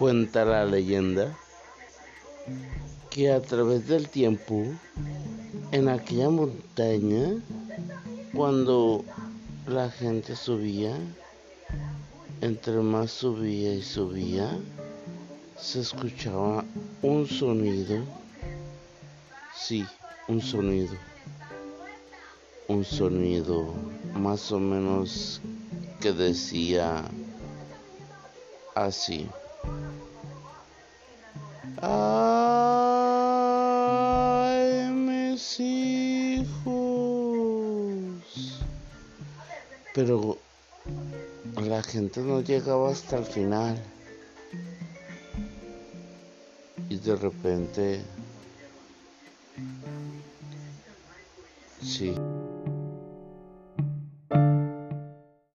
Cuenta la leyenda que a través del tiempo, en aquella montaña, cuando la gente subía, entre más subía y subía, se escuchaba un sonido, sí, un sonido, un sonido más o menos que decía así. Ay, mis hijos. Pero la gente no llegaba hasta el final. Y de repente... Sí.